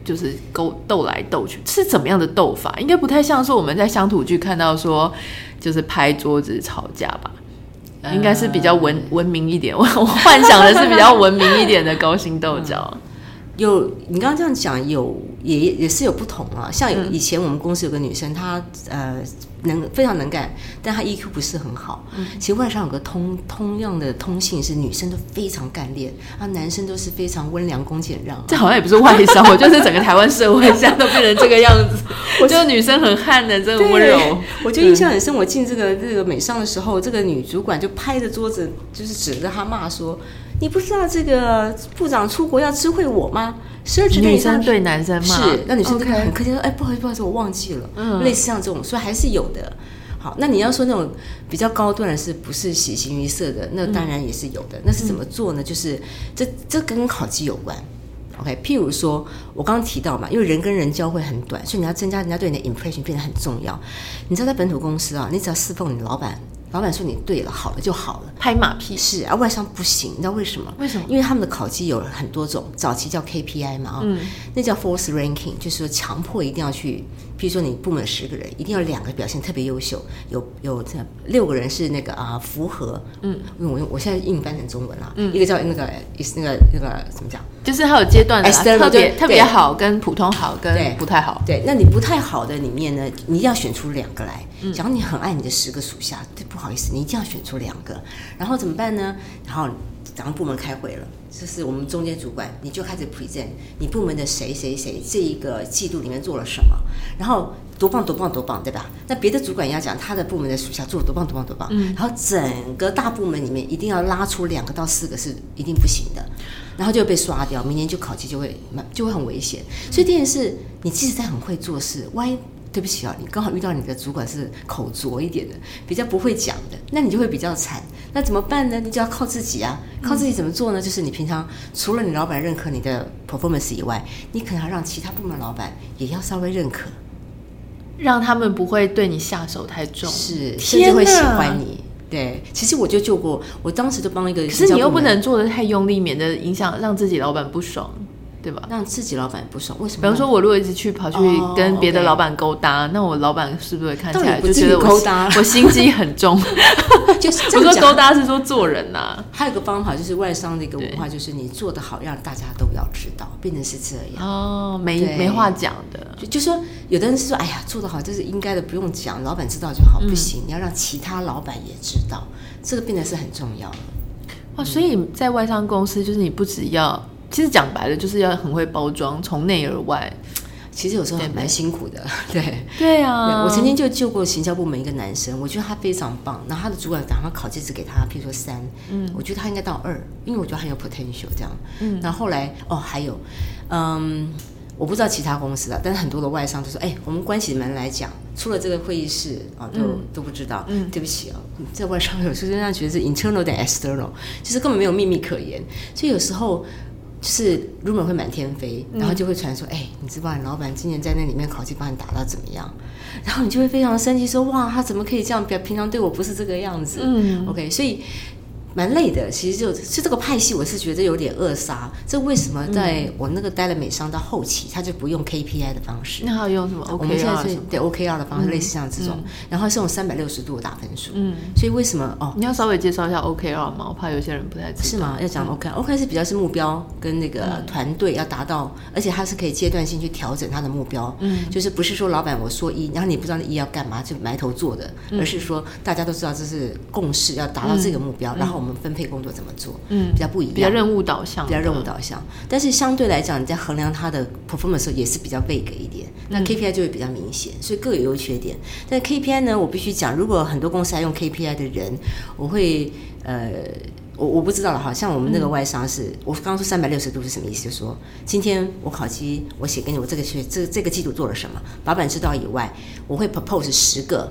就是勾斗来斗去，是怎么样的斗法？应该不太像是我们在乡土剧看到说，就是拍桌子吵架吧？呃、应该是比较文文明一点。我我幻想的是比较文明一点的勾心斗角。嗯有，你刚刚这样讲，有也也是有不同啊。像有以前我们公司有个女生，她呃能非常能干，但她 EQ 不是很好。嗯，其实外商有个通通样的通性是，女生都非常干练，啊，男生都是非常温良恭俭让。这好像也不是外商，我就是整个台湾社会现在都变成这个样子。我觉得女生很悍的，这个温柔。我就印象很深，我进这个这个美商的时候，这个女主管就拍着桌子，就是指着她骂说。你不知道这个部长出国要知会我吗？十二指女生对男生吗？是，那女生很客气说：“ Okay. 哎，不好意思，不好意思，我忘记了。嗯”类似像这种，所以还是有的。好，那你要说那种比较高端的，是不是喜形于色的？那当然也是有的。嗯、那是怎么做呢？就是这这跟考绩有关。OK，譬如说我刚刚提到嘛，因为人跟人交会很短，所以你要增加人家对你的 impression 变得很重要。你知道在本土公司啊，你只要侍奉你老板。老板说你对了，好了就好了，拍马屁是啊，外商不行，你知道为什么？为什么？因为他们的考绩有很多种，早期叫 KPI 嘛，啊、哦，嗯、那叫 force ranking，就是说强迫一定要去，譬如说你部门十个人，一定要两个表现特别优秀，有有这六个人是那个啊符合，嗯，因为我我现在英语翻成中文了，嗯，一个叫那个那个那个怎么讲？就是它有阶段的，特别特别好，跟普通好，跟不太好。对，那你不太好的里面呢，你一定要选出两个来。假如你很爱你的十个属下，对，不好意思，你一定要选出两个。然后怎么办呢？然后咱们部门开会了，就是我们中间主管，你就开始 present 你部门的谁谁谁这一个季度里面做了什么，然后。多棒多棒多棒，对吧？那别的主管也要讲他的部门的属下做了多棒多棒多棒。嗯，然后整个大部门里面一定要拉出两个到四个是一定不行的，然后就被刷掉，明年就考级就会就会很危险。所以这件事，你即使在很会做事，万一对不起啊，你刚好遇到你的主管是口拙一点的，比较不会讲的，那你就会比较惨。那怎么办呢？你就要靠自己啊！靠自己怎么做呢？就是你平常除了你老板认可你的 performance 以外，你可能要让其他部门老板也要稍微认可。让他们不会对你下手太重，是，甚至会喜欢你。对，其实我就救过，我当时就帮一个，可是你又不能做的太用力，免得影响让自己老板不爽。对吧？让自己老板不爽，为什么？比方说，我如果一直去跑去跟别的老板勾搭，那我老板是不是看起来就觉得我我心机很重？就是不说勾搭，是说做人呐。还有一个方法，就是外商的一个文化，就是你做得好，让大家都要知道，变成是这样哦，没没话讲的。就就说，有的人是说，哎呀，做得好就是应该的，不用讲，老板知道就好。不行，你要让其他老板也知道，这个变得是很重要的。哇，所以在外商公司，就是你不只要。其实讲白了，就是要很会包装，从内而外。其实有时候还蛮辛苦的，对 对，对啊。我曾经就救过行销部门一个男生，我觉得他非常棒。然后他的主管打算考绩只给他，譬如说三，嗯，我觉得他应该到二，因为我觉得很有 potential 这样。嗯，然后后来哦还有，嗯，我不知道其他公司啊，但是很多的外商都说，哎，我们关起门来讲，出了这个会议室啊，都、嗯、都不知道。嗯，对不起啊，在外商有时候让人觉得是 internal 点 external，其实根本没有秘密可言。所以有时候。就是 rumor 会满天飞，然后就会传说，哎、嗯，你知道你老板今年在那里面考绩帮你打到怎么样？然后你就会非常生气，说，哇，他怎么可以这样？表平常对我不是这个样子。嗯，OK，所以蛮累的，其实就就这个派系，我是觉得有点扼杀。这为什么在我那个待了美商到后期，他就不用 KPI 的方式？那他用什么？OKR 我们现在是对 OKR 的方式，类似像这种，然后是用三百六十度打分数。嗯，所以为什么哦？你要稍微介绍一下 OKR 吗？我怕有些人不太知道。是吗？要讲 OKR，OKR 是比较是目标跟那个团队要达到，而且它是可以阶段性去调整它的目标。嗯，就是不是说老板我说一，然后你不知道那一要干嘛就埋头做的，而是说大家都知道这是共识，要达到这个目标，然后我们分配工作。怎么做？嗯，比较不一样，比较任务导向，比较任务导向。但是相对来讲，你在衡量它的 performance 的时候，也是比较 vague 一点。那 KPI 就会比较明显，所以各有优缺点。但 KPI 呢，我必须讲，如果很多公司还用 KPI 的人，我会呃，我我不知道了哈。像我们那个外商是，嗯、我刚刚说三百六十度是什么意思？就是说，今天我考绩我写给你，我这个学这这个季度做了什么，老板知道以外，我会 propose 十个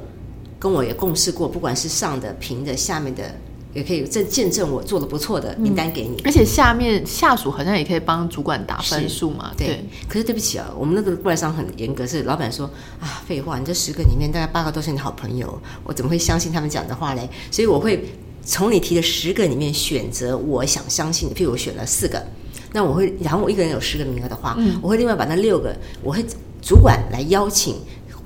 跟我也共事过，不管是上的、平的、下面的。也可以证见证我做的不错的名单给你，嗯，而且下面下属好像也可以帮主管打分数嘛。对，对，可是对不起啊，我们那个外商很严格，是老板说啊，废话，你这十个里面大概八个都是你好朋友，我怎么会相信他们讲的话嘞？所以我会从你提的十个里面选择我想相信的，譬如我选了四个，那我会，然后我一个人有十个名额的话，嗯，我会另外把那六个，我会主管来邀请。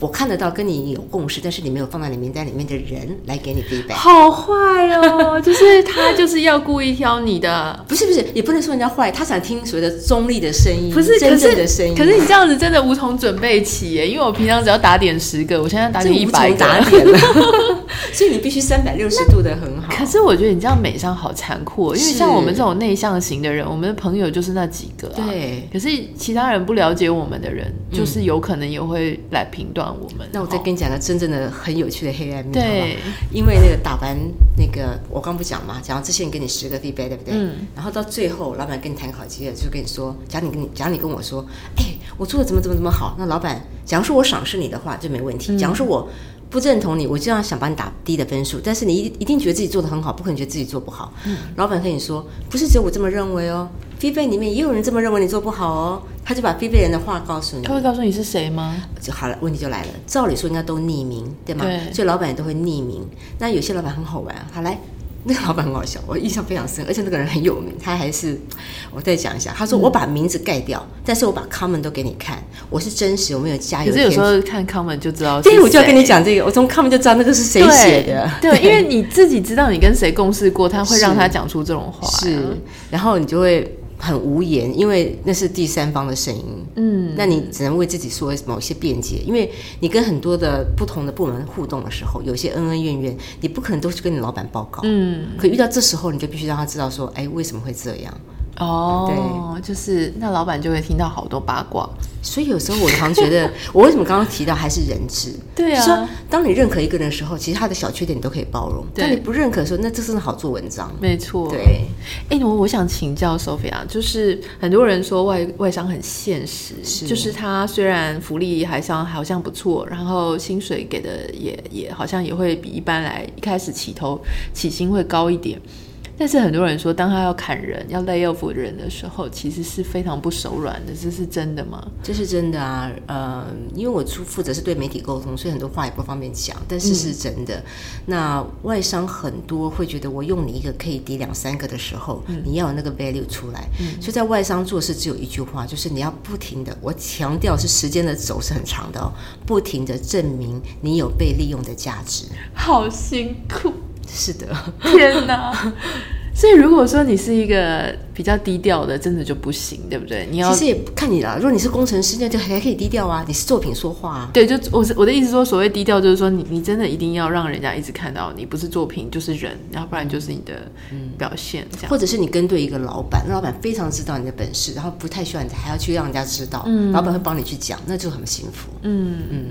我看得到跟你有共识，但是你没有放在你名单里面的人来给你 feedback。好坏哦，就是他就是要故意挑你的，不是不是，也不能说人家坏，他想听所谓的中立的声音，不是真正的声音。可是你这样子真的无从准备起耶，因为我平常只要打点十个，我现在打点一百个，打点了，所以你必须三百六十度的很好。可是我觉得你这样美商好残酷，因为像我们这种内向型的人，我们的朋友就是那几个，啊对。可是其他人不了解我们的人，就是有可能也会来评断。我们那我再跟你讲个真正的很有趣的黑暗面，对，因为那个打完那个我刚不讲嘛，讲这些人给你十个 feedback 对不对？嗯。然后到最后，老板跟你谈考绩了，就跟你说，假如你跟你，假如你跟我说，哎，我做的怎么怎么怎么好，那老板，假如说我赏识你的话就没问题。假如说我不认同你，我就要想把你打低的分数，但是你一一定觉得自己做的很好，不可能觉得自己做不好。嗯。老板跟你说，不是只有我这么认为哦，feedback 里面也有人这么认为你做不好哦。他就把菲菲人的话告诉你，他会告诉你是谁吗？就好了，问题就来了。照理说应该都匿名，对吗？对。所以老板也都会匿名。那有些老板很好玩，好来，那个老板很好笑，我印象非常深，而且那个人很有名。他还是，我再讲一下，他说我把名字盖掉，嗯、但是我把 comment 都给你看，我是真实，我没有加油。可是有时候看 comment 就知道。所以我就要跟你讲这个，我从 comment 就知道那个是谁写的。对，对，因为你自己知道你跟谁共事过，他会让他讲出这种话。是，然后你就会。很无言，因为那是第三方的声音。嗯，那你只能为自己说某些辩解，因为你跟很多的不同的部门互动的时候，有些恩恩怨怨，你不可能都去跟你老板报告。嗯，可遇到这时候，你就必须让他知道说，哎，为什么会这样？哦，对，就是那老板就会听到好多八卦，所以有时候我常觉得，我为什么刚刚提到还是人质？对啊，说当你认可一个人的时候，其实他的小缺点你都可以包容；但你不认可的时候，那这真的好做文章。没错，对。哎，我我想请教 Sophia，就是很多人说外外商很现实，是就是他虽然福利还像好像不错，然后薪水给的也也好像也会比一般来一开始起头起薪会高一点。但是很多人说，当他要砍人、要 lay off 人的时候，其实是非常不手软的。这是真的吗？这是真的啊。呃，因为我出负责是对媒体沟通，所以很多话也不方便讲。但是是真的。嗯、那外商很多会觉得，我用你一个可以抵两三个的时候，嗯、你要有那个 value 出来。嗯、所以在外商做事只有一句话，就是你要不停的，我强调是时间的轴是很长的哦，不停的证明你有被利用的价值。好辛苦。是的，天哪！所以如果说你是一个比较低调的，真的就不行，对不对？你要其实也看你啦。如果你是工程师，那就还可以低调啊。你是作品说话啊。对，就我是我的意思说，所谓低调就是说你你真的一定要让人家一直看到你不是作品就是人，要不然就是你的表现这样。或者是你跟对一个老板，那老板非常知道你的本事，然后不太需要你还要去让人家知道，嗯，老板会帮你去讲，那就很幸福。嗯嗯。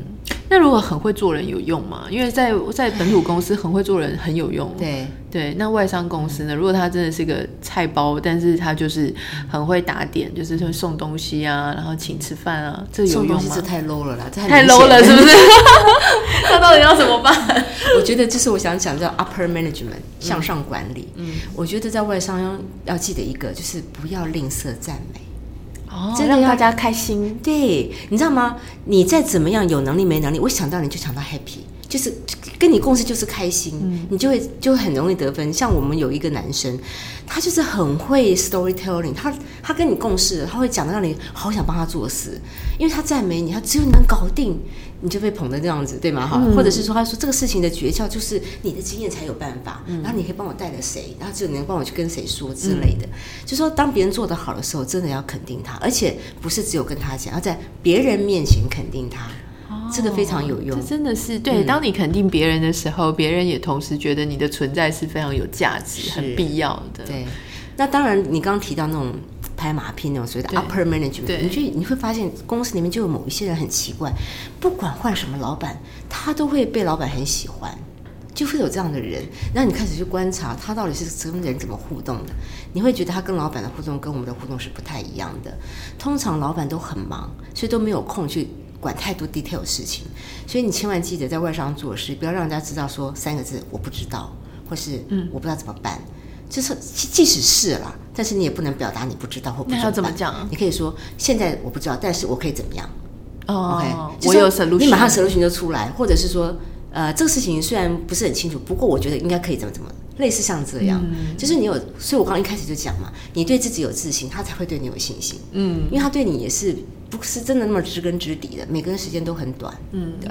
那如果很会做人有用吗？因为在在本土公司很会做人很有用。对对，那外商公司呢？如果他真的是个菜包，但是他就是很会打点，就是会送东西啊，然后请吃饭啊，这有用吗？这太 low 了啦，这太 low 了，是不是？他到底要怎么办？我觉得这是我想讲叫 upper management 向上管理。嗯，我觉得在外商要要记得一个，就是不要吝啬赞美。哦，这让大家开心。对，你知道吗？你再怎么样有能力没能力，我想到你就想到 happy。就是跟你共事就是开心，嗯、你就会就很容易得分。像我们有一个男生，他就是很会 storytelling，他他跟你共事，他会讲的让你好想帮他做事，因为他赞美你，他只有你能搞定。你就被捧的这样子，对吗？哈、嗯，或者是说，他说这个事情的诀窍就是你的经验才有办法，嗯、然后你可以帮我带着谁，然后只有你能帮我去跟谁说之类的。嗯、就说当别人做得好的时候，真的要肯定他，而且不是只有跟他讲，要在别人面前肯定他，哦、这个非常有用。这真的是对，嗯、当你肯定别人的时候，别人也同时觉得你的存在是非常有价值、很必要的。对，那当然，你刚刚提到那种。拍马屁那种所谓的 upper management，你就你会发现公司里面就有某一些人很奇怪，不管换什么老板，他都会被老板很喜欢，就会有这样的人。然后你开始去观察他到底是跟人怎么互动的，你会觉得他跟老板的互动跟我们的互动是不太一样的。通常老板都很忙，所以都没有空去管太多 detail 的事情。所以你千万记得在外商做事，不要让人家知道说三个字我不知道，或是嗯我不知道怎么办。就是即使是了，但是你也不能表达你不知道或不知道。那要怎么讲？你可以说现在我不知道，但是我可以怎么样？哦，OK，我有 solution，你马上 solution 就出来，或者是说，呃，这个事情虽然不是很清楚，不过我觉得应该可以怎么怎么，类似像这样，嗯、就是你有，所以我刚刚一开始就讲嘛，你对自己有自信，他才会对你有信心。嗯，因为他对你也是不是真的那么知根知底的，每个人时间都很短。嗯，对。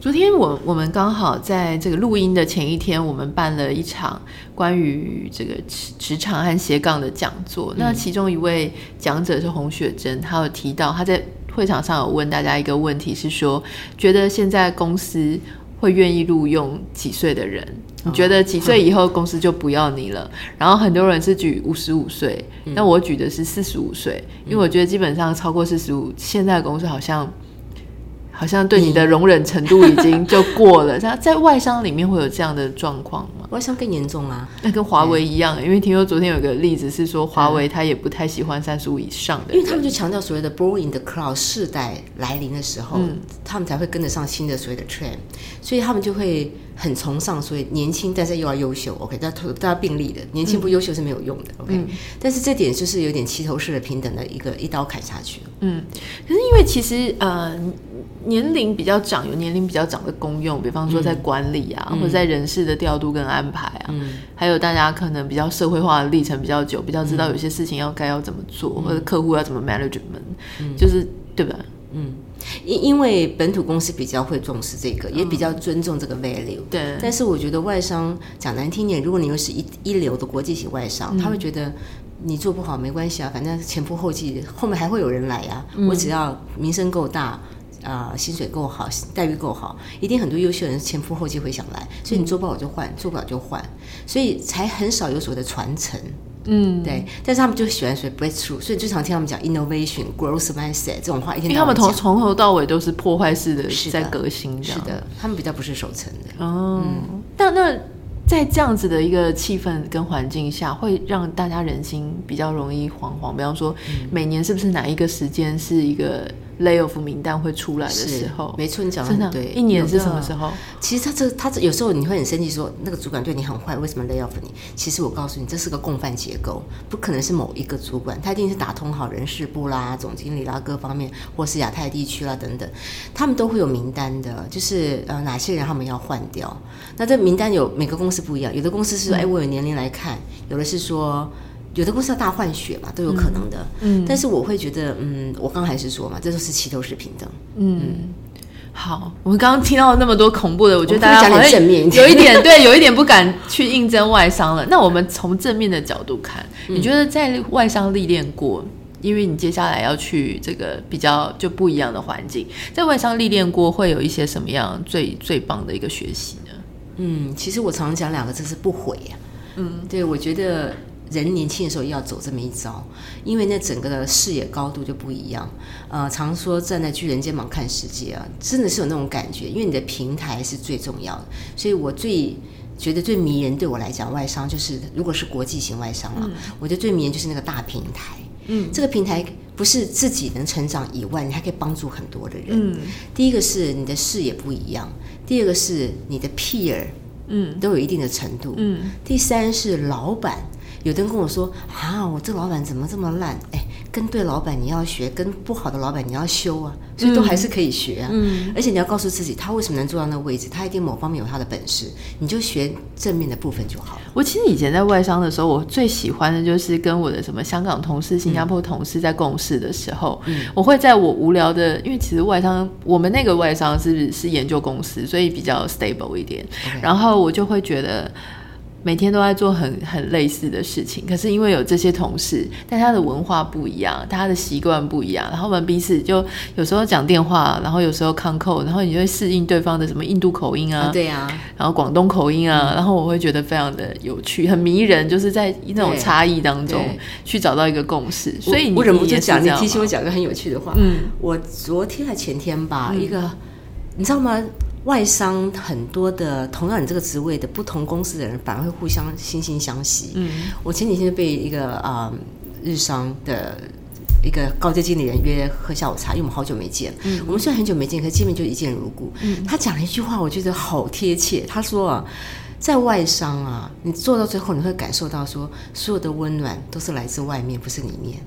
昨天我我们刚好在这个录音的前一天，我们办了一场关于这个职职场和斜杠的讲座。嗯、那其中一位讲者是洪雪珍，她有提到她在会场上有问大家一个问题，是说觉得现在公司会愿意录用几岁的人？你觉得几岁以后公司就不要你了？嗯、然后很多人是举五十五岁，那、嗯、我举的是四十五岁，因为我觉得基本上超过四十五，现在的公司好像。好像对你的容忍程度已经就过了，像 在外商里面会有这样的状况吗？外商更严重啊，那跟华为一样，因为听说昨天有个例子是说，华为他也不太喜欢三十五以上的，因为他们就强调所谓的 born in the cloud 世代来临的时候，嗯、他们才会跟得上新的所谓的 trend，所以他们就会很崇尚所以年轻但是又要优秀，OK，大家大家并立的，年轻不优秀是没有用的，OK，、嗯、但是这点就是有点齐头式的平等的一个一刀砍下去，嗯，可是因为其实呃。年龄比较长，有年龄比较长的功用，比方说在管理啊，嗯、或者在人事的调度跟安排啊，嗯、还有大家可能比较社会化的历程比较久，比较知道有些事情要该要怎么做，嗯、或者客户要怎么 management，、嗯、就是对吧？嗯，因因为本土公司比较会重视这个，也比较尊重这个 value。对、嗯，但是我觉得外商讲难听点，如果你又是一一流的国际型外商，嗯、他会觉得你做不好没关系啊，反正前仆后继，后面还会有人来呀、啊。嗯、我只要名声够大。啊、呃，薪水够好，待遇够好，一定很多优秀人前仆后继会想来，所以你做不好就换，嗯、做不了就换，所以才很少有所谓的传承。嗯，对。但是他们就喜欢说 breakthrough，所以最常听他们讲 innovation、growth mindset 这种话。因为他们从从头到尾都是破坏式的在革新，是的，他们比较不是守成的。哦，嗯、但那在这样子的一个气氛跟环境下，会让大家人心比较容易惶惶。比方说，每年是不是哪一个时间是一个？layoff 名单会出来的时候，没错，你讲的对。一年是什么时候？其实他这他这有时候你会很生气，说那个主管对你很坏，为什么 layoff 你？其实我告诉你，这是个共犯结构，不可能是某一个主管，他一定是打通好人事部啦、总经理啦各方面，或是亚太地区啦等等，他们都会有名单的，就是呃哪些人他们要换掉。那这名单有每个公司不一样，有的公司是说，哎，我有年龄来看，有的是说。有的公司要大换血嘛，都有可能的。嗯，但是我会觉得，嗯，我刚还是说嘛，这都是齐头是平等。嗯，嗯好，我们刚刚听到那么多恐怖的，我觉得大家有一点 对，有一点不敢去应征外商了。那我们从正面的角度看，嗯、你觉得在外商历练过，因为你接下来要去这个比较就不一样的环境，在外商历练过，会有一些什么样最最棒的一个学习呢？嗯，其实我常常讲两个字是不悔呀、啊。嗯，对，我觉得。人年轻的时候要走这么一招，因为那整个的视野高度就不一样。呃，常说站在巨人肩膀看世界啊，真的是有那种感觉。因为你的平台是最重要的，所以我最觉得最迷人，对我来讲，外商就是如果是国际型外商了，嗯、我觉得最迷人就是那个大平台。嗯，这个平台不是自己能成长以外，你还可以帮助很多的人。嗯，第一个是你的视野不一样，第二个是你的 peer，嗯，都有一定的程度。嗯，第三是老板。有的人跟我说啊，我这个老板怎么这么烂？哎，跟对老板你要学，跟不好的老板你要修啊，所以都还是可以学啊。嗯，而且你要告诉自己，他为什么能做到那个位置，他一定某方面有他的本事，你就学正面的部分就好了。我其实以前在外商的时候，我最喜欢的就是跟我的什么香港同事、新加坡同事在共事的时候，嗯，我会在我无聊的，因为其实外商我们那个外商是是研究公司，所以比较 stable 一点.然后我就会觉得。每天都在做很很类似的事情，可是因为有这些同事，但他的文化不一样，他的习惯不一样，然后我们彼此就有时候讲电话，然后有时候 con call，然后你就会适应对方的什么印度口音啊，对啊，然后广东口音啊，然后我会觉得非常的有趣，很迷人，就是在那种差异当中去找到一个共识。所以你我忍不住讲，你提醒我讲个很有趣的话。嗯，我昨天还前天吧，一个你知道吗？外商很多的同样你这个职位的不同公司的人，反而会互相惺惺相惜。嗯，我前几天就被一个啊、呃、日商的一个高阶经理人约喝下午茶，因为我们好久没见。嗯，我们虽然很久没见，可是见面就一见如故。嗯，他讲了一句话，我觉得好贴切。他说啊，在外商啊，你做到最后，你会感受到说，所有的温暖都是来自外面，不是里面。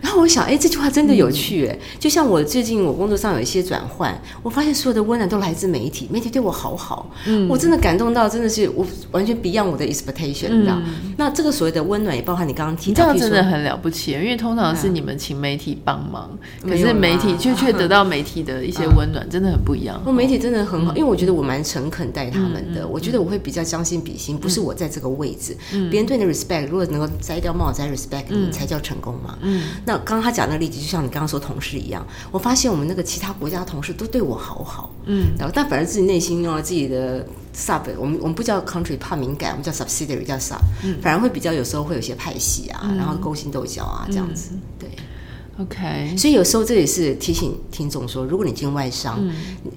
然后我想，哎，这句话真的有趣，哎、嗯，就像我最近我工作上有一些转换，我发现所有的温暖都来自媒体，媒体对我好好，嗯，我真的感动到，真的是我完全 beyond 我的 expectation，你知道？那这个所谓的温暖，也包含你刚刚提到，这样真的很了不起，因为通常是你们请媒体帮忙，嗯、可是媒体却却得到媒体的一些温暖，真的很不一样。我媒体真的很好，因为我觉得我蛮诚恳待他们的，我觉得我会比较将心比心，不是我在这个位置，别人对你的 respect，如果能够摘掉帽子摘 respect 你，才叫成功嘛，嗯，那。刚刚他讲的那个例子，就像你刚刚说同事一样，我发现我们那个其他国家同事都对我好好，嗯，然后但反而自己内心哦自己的 sub，我们我们不叫 country 怕敏感，我们叫 subsidiary 叫 sub，嗯，反而会比较有时候会有些派系啊，嗯、然后勾心斗角啊这样子，嗯、对。OK，所以有时候这也是提醒听众说，如果你进外商，嗯、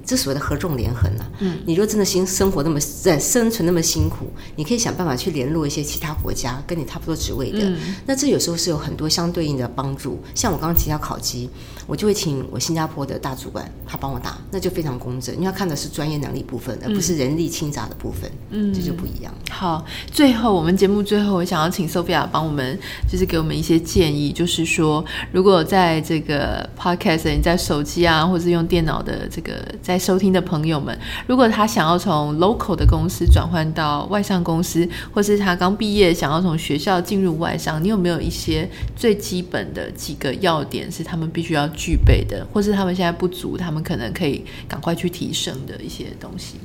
这所谓的合纵连横呢、啊，嗯，你若真的心生活那么在生存那么辛苦，你可以想办法去联络一些其他国家跟你差不多职位的，嗯、那这有时候是有很多相对应的帮助。像我刚刚提到考级，我就会请我新加坡的大主管他帮我打，那就非常公正，因为他看的是专业能力部分，而不是人力倾轧的部分，嗯，这就不一样。好，最后我们节目最后，我想要请 Sophia 帮我们，就是给我们一些建议，就是说如果在这个 podcast，你在手机啊，或者是用电脑的这个在收听的朋友们，如果他想要从 local 的公司转换到外商公司，或是他刚毕业想要从学校进入外商，你有没有一些最基本的几个要点是他们必须要具备的，或是他们现在不足，他们可能可以赶快去提升的一些东西？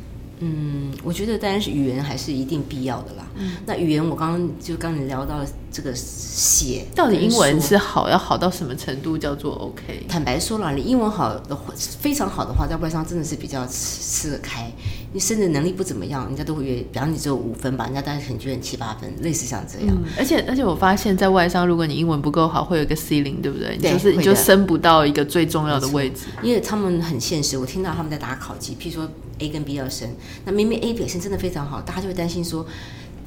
嗯，我觉得当然是语言还是一定必要的啦。嗯，那语言我刚刚就刚你聊到这个写，到底英文是好要好到什么程度叫做 OK？坦白说了，你英文好的话，非常好的话，在外商真的是比较吃得开。你甚至能力不怎么样，人家都会约，比方你只有五分吧，人家大概很觉得七八分，类似像这样。嗯，而且而且我发现，在外商，如果你英文不够好，会有一个 ceiling，对不对？对，就是你就升不到一个最重要的位置。因为他们很现实，我听到他们在打考级，譬如说 A 跟 B 要升，那明明 A 表现真的非常好，大家就会担心说，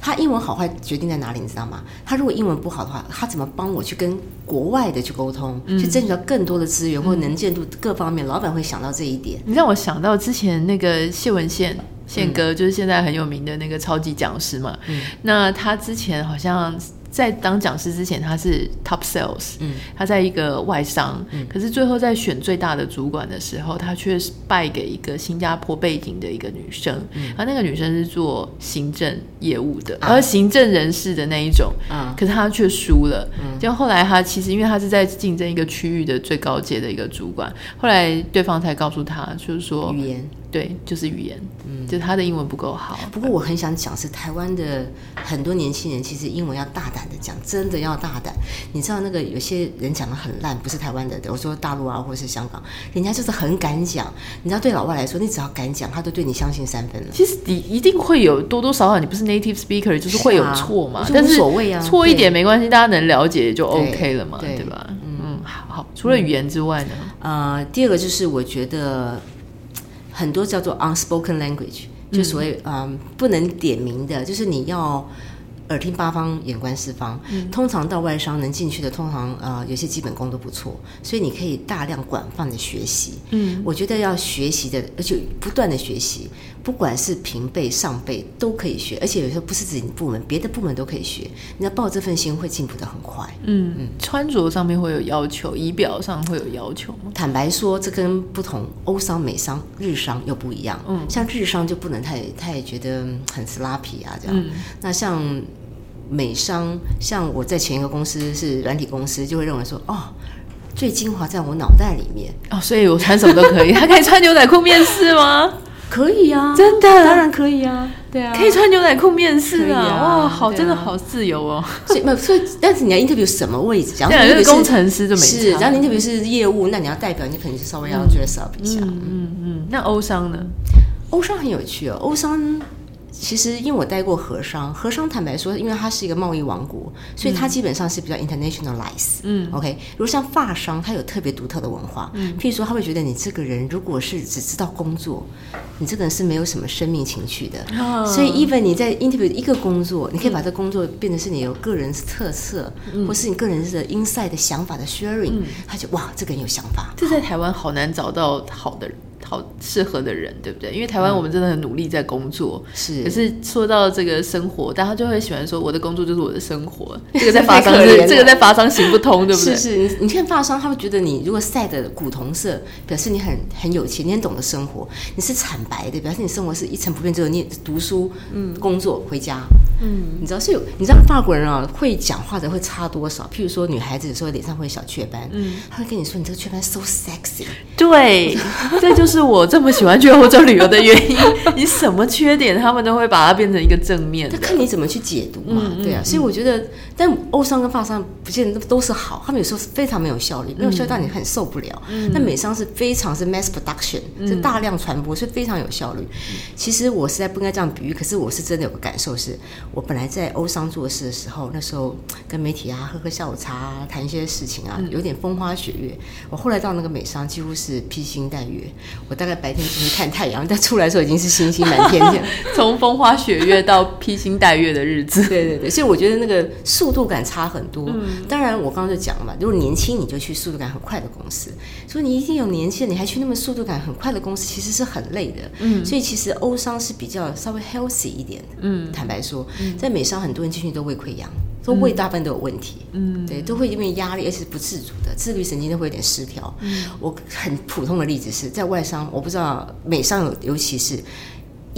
他英文好坏决定在哪里，你知道吗？他如果英文不好的话，他怎么帮我去跟国外的去沟通，嗯、去争取到更多的资源或者能见度各方面？嗯、老板会想到这一点。你让我想到之前那个谢文宪。宪哥就是现在很有名的那个超级讲师嘛，嗯、那他之前好像在当讲师之前他是 top sales，嗯，他在一个外商，嗯、可是最后在选最大的主管的时候，他却败给一个新加坡背景的一个女生，嗯，而那个女生是做行政业务的，而、啊、行政人事的那一种，啊，可是她却输了，嗯，就后来他其实因为他是在竞争一个区域的最高阶的一个主管，后来对方才告诉他，就是说语言。对，就是语言，嗯，就他的英文不够好。不过我很想讲，是台湾的很多年轻人其实英文要大胆的讲，真的要大胆。你知道那个有些人讲的很烂，不是台湾的，我说大陆啊，或是香港，人家就是很敢讲。你知道对老外来说，你只要敢讲，他都对你相信三分了。其实你一定会有多多少少，你不是 native speaker，就是会有错嘛，但是无所谓啊，错一点没关系，大家能了解就 OK 了嘛，对，对吧？嗯，好好。除了语言之外呢？呃，第二个就是我觉得。很多叫做 unspoken language，就所谓嗯、呃、不能点名的，就是你要耳听八方，眼观四方。嗯、通常到外商能进去的，通常呃有些基本功都不错，所以你可以大量广泛的学习。嗯，我觉得要学习的，而且不断的学习。不管是平辈、上辈都可以学，而且有时候不是自己部门，别的部门都可以学。你要抱这份心，会进步的很快。嗯嗯，穿着上面会有要求，仪表上会有要求吗？坦白说，这跟不同欧商、美商、日商又不一样。嗯，像日商就不能太太觉得很 sloppy 啊这样。嗯，那像美商，像我在前一个公司是软体公司，就会认为说，哦，最精华在我脑袋里面哦，所以我穿什么都可以。他可以穿牛仔裤面试吗？可以啊，真的，当然可以啊，对啊，可以穿牛仔裤面试啊，啊哇，好，啊、真的好自由哦。所以，所以，但是你要 interview 什么位置？假如说你是工程师就没事。假如你 interview 是业务，那你要代表，你肯定是稍微要 dress up 一下。嗯嗯嗯。那欧商呢？欧商很有趣哦，欧商。其实，因为我待过和商，和商坦白说，因为它是一个贸易王国，所以它基本上是比较 internationalize。嗯，OK。如果像发商，它有特别独特的文化。嗯，譬如说，他会觉得你这个人如果是只知道工作，你这个人是没有什么生命情趣的。哦。所以，even 你在 interview 一个工作，你可以把这工作变成是你有个人特色，嗯，或是你个人的 inside 的想法的 sharing，嗯，他就哇，这个人有想法。这在台湾好难找到好的人。好适合的人，对不对？因为台湾我们真的很努力在工作，是、嗯。可是说到这个生活，大家就会喜欢说，我的工作就是我的生活。这个在发商是，这个在发商行不通，对不对？是是，你你看发商，他会觉得你如果晒的古铜色，表示你很很有钱，你很懂得生活。你是惨白的，表示你生活是一成不变，只有你读书、嗯，工作、回家。嗯，你知道是有，你知道法国人啊会讲话的会差多少？譬如说女孩子有时候脸上会有小雀斑，嗯，他会跟你说你这个雀斑 so sexy，对，这就是我这么喜欢去欧洲旅游的原因。你什么缺点，他们都会把它变成一个正面的，看你怎么去解读嘛，嗯、对啊。所以我觉得，但欧商跟法商不见得都是好，他们有时候是非常没有效率，没有效率到你很受不了。嗯，那美商是非常是 mass production，是大量传播，是非常有效率。其实我实在不应该这样比喻，可是我是真的有个感受是。我本来在欧商做事的时候，那时候跟媒体啊喝喝下午茶啊，谈一些事情啊，有点风花雪月。我后来到那个美商，几乎是披星戴月。我大概白天进去看太阳，但出来的时候已经是星星满天这样。从风花雪月到披星戴月的日子，对对对。所以我觉得那个速度感差很多。嗯、当然，我刚刚就讲了嘛，如果年轻你就去速度感很快的公司。所以你一定有年轻，你还去那么速度感很快的公司，其实是很累的。嗯。所以其实欧商是比较稍微 healthy 一点的。嗯。坦白说。在美商，很多人进去都胃溃疡，都胃大部分都有问题。嗯，对，都会因为压力，而且是不自主的，自律神经都会有点失调。嗯，我很普通的例子是在外伤，我不知道美伤有，尤其是。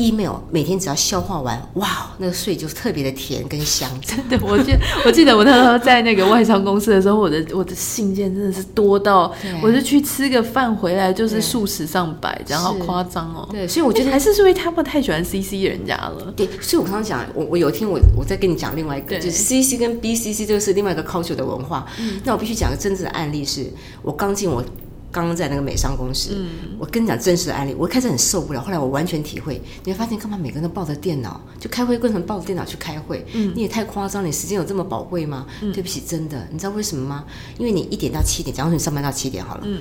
Email 每天只要消化完，哇，那个睡就特别的甜跟香。真的，我记我记得我那时候在那个外商公司的时候，我的我的信件真的是多到，我就去吃个饭回来就是数十上百，这样好夸张哦。对，所以我觉得还是因为他们太喜欢 CC 人家了。对，所以我刚刚讲，我我有一天我我在跟你讲另外一个，就是 CC 跟 BCC 这个是另外一个 culture 的文化。嗯，那我必须讲个真正的案例是，我刚进我。刚刚在那个美商公司，嗯、我跟你讲真实的案例，我一开始很受不了，后来我完全体会，你会发现干嘛每个人都抱着电脑，就开会过程抱着电脑去开会，嗯、你也太夸张，你时间有这么宝贵吗？嗯、对不起，真的，你知道为什么吗？因为你一点到七点，假如说你上班到七点好了，嗯、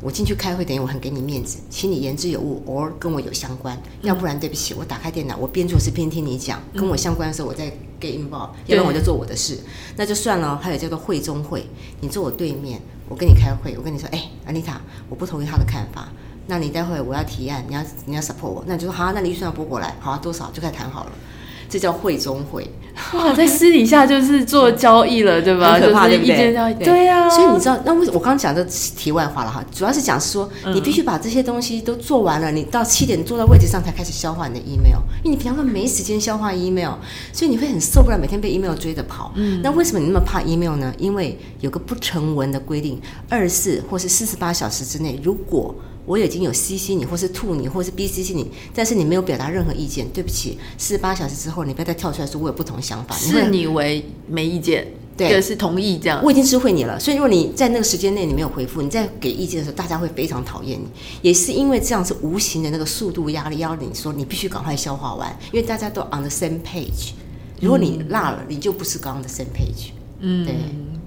我进去开会等于我很给你面子，请你言之有物偶尔跟我有相关，嗯、要不然对不起，我打开电脑，我边做事边听你讲，跟我相关的时候我再 get involved，要不然我就做我的事，那就算了。还有叫做会中会，你坐我对面。我跟你开会，我跟你说，哎，安妮塔，我不同意他的看法，那你待会我要提案，你要你要 support 我，那你就说好，那你预算要拨过来，好，多少？就开始谈好了。这叫会中会，哇，在私底下就是做交易了，对吧？很可怕，对不对？对呀。所以你知道，那为什么我刚刚讲的题外话了哈？主要是讲说，你必须把这些东西都做完了，你到七点坐到位置上才开始消化你的 email，因为你平常都没时间消化 email，所以你会很受不了每天被 email 追着跑。嗯。那为什么你那么怕 email 呢？因为有个不成文的规定，二十四或是四十八小时之内，如果我已经有 CC 你，或是 to 你，或是 BCC 你，但是你没有表达任何意见。对不起，四十八小时之后，你不要再跳出来说我有不同想法。视你为没意见，对，是同意这样。我已经知会你了，所以如果你在那个时间内你没有回复，你在给意见的时候，大家会非常讨厌你。也是因为这样是无形的那个速度压力，要你说你必须赶快消化完，因为大家都 on the same page。如果你落了，你就不是刚刚的 same page。嗯，对。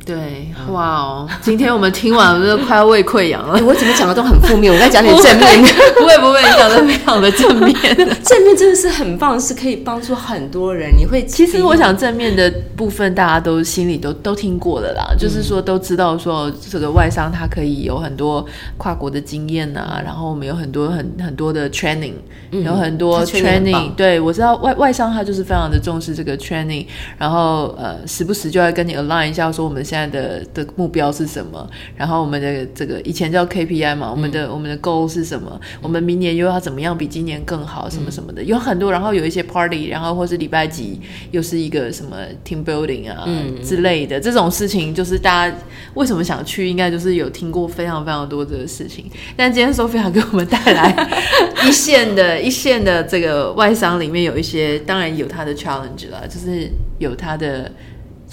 对，哇哦！今天我们听完，我都快要胃溃疡了。我怎么讲的都很负面，我该讲点 正面的。不会不会，你讲的非常的正面。正面真的是很棒，是可以帮助很多人。你会 其实我想正面的部分，大家都心里都都听过的啦，嗯、就是说都知道说这个外商他可以有很多跨国的经验啊，然后我们有很多很很多的 training，、嗯、有很多 training。对，我知道外外商他就是非常的重视这个 training，然后呃时不时就要跟你 align 一下，说我们现在的的目标是什么？然后我们的这个以前叫 KPI 嘛，我们的、嗯、我们的 goal 是什么？我们明年又要怎么样比今年更好？什么什么的，有很多。然后有一些 party，然后或是礼拜几又是一个什么 team building 啊、嗯、之类的这种事情，就是大家为什么想去？应该就是有听过非常非常多的事情。但今天 Sophia 给我们带来 一线的一线的这个外商里面有一些，当然有它的 challenge 啦，就是有它的。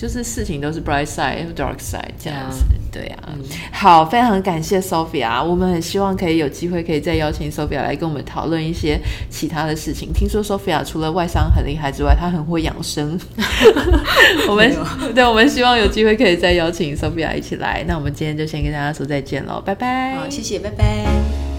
就是事情都是 bright side 和 dark side 这样子，对呀、啊。嗯、好，非常感谢 Sophia，我们很希望可以有机会可以再邀请 Sophia 来跟我们讨论一些其他的事情。听说 Sophia 除了外商很厉害之外，她很会养生。我们有对，我们希望有机会可以再邀请 Sophia 一起来。那我们今天就先跟大家说再见喽，拜拜。好，谢谢，拜拜。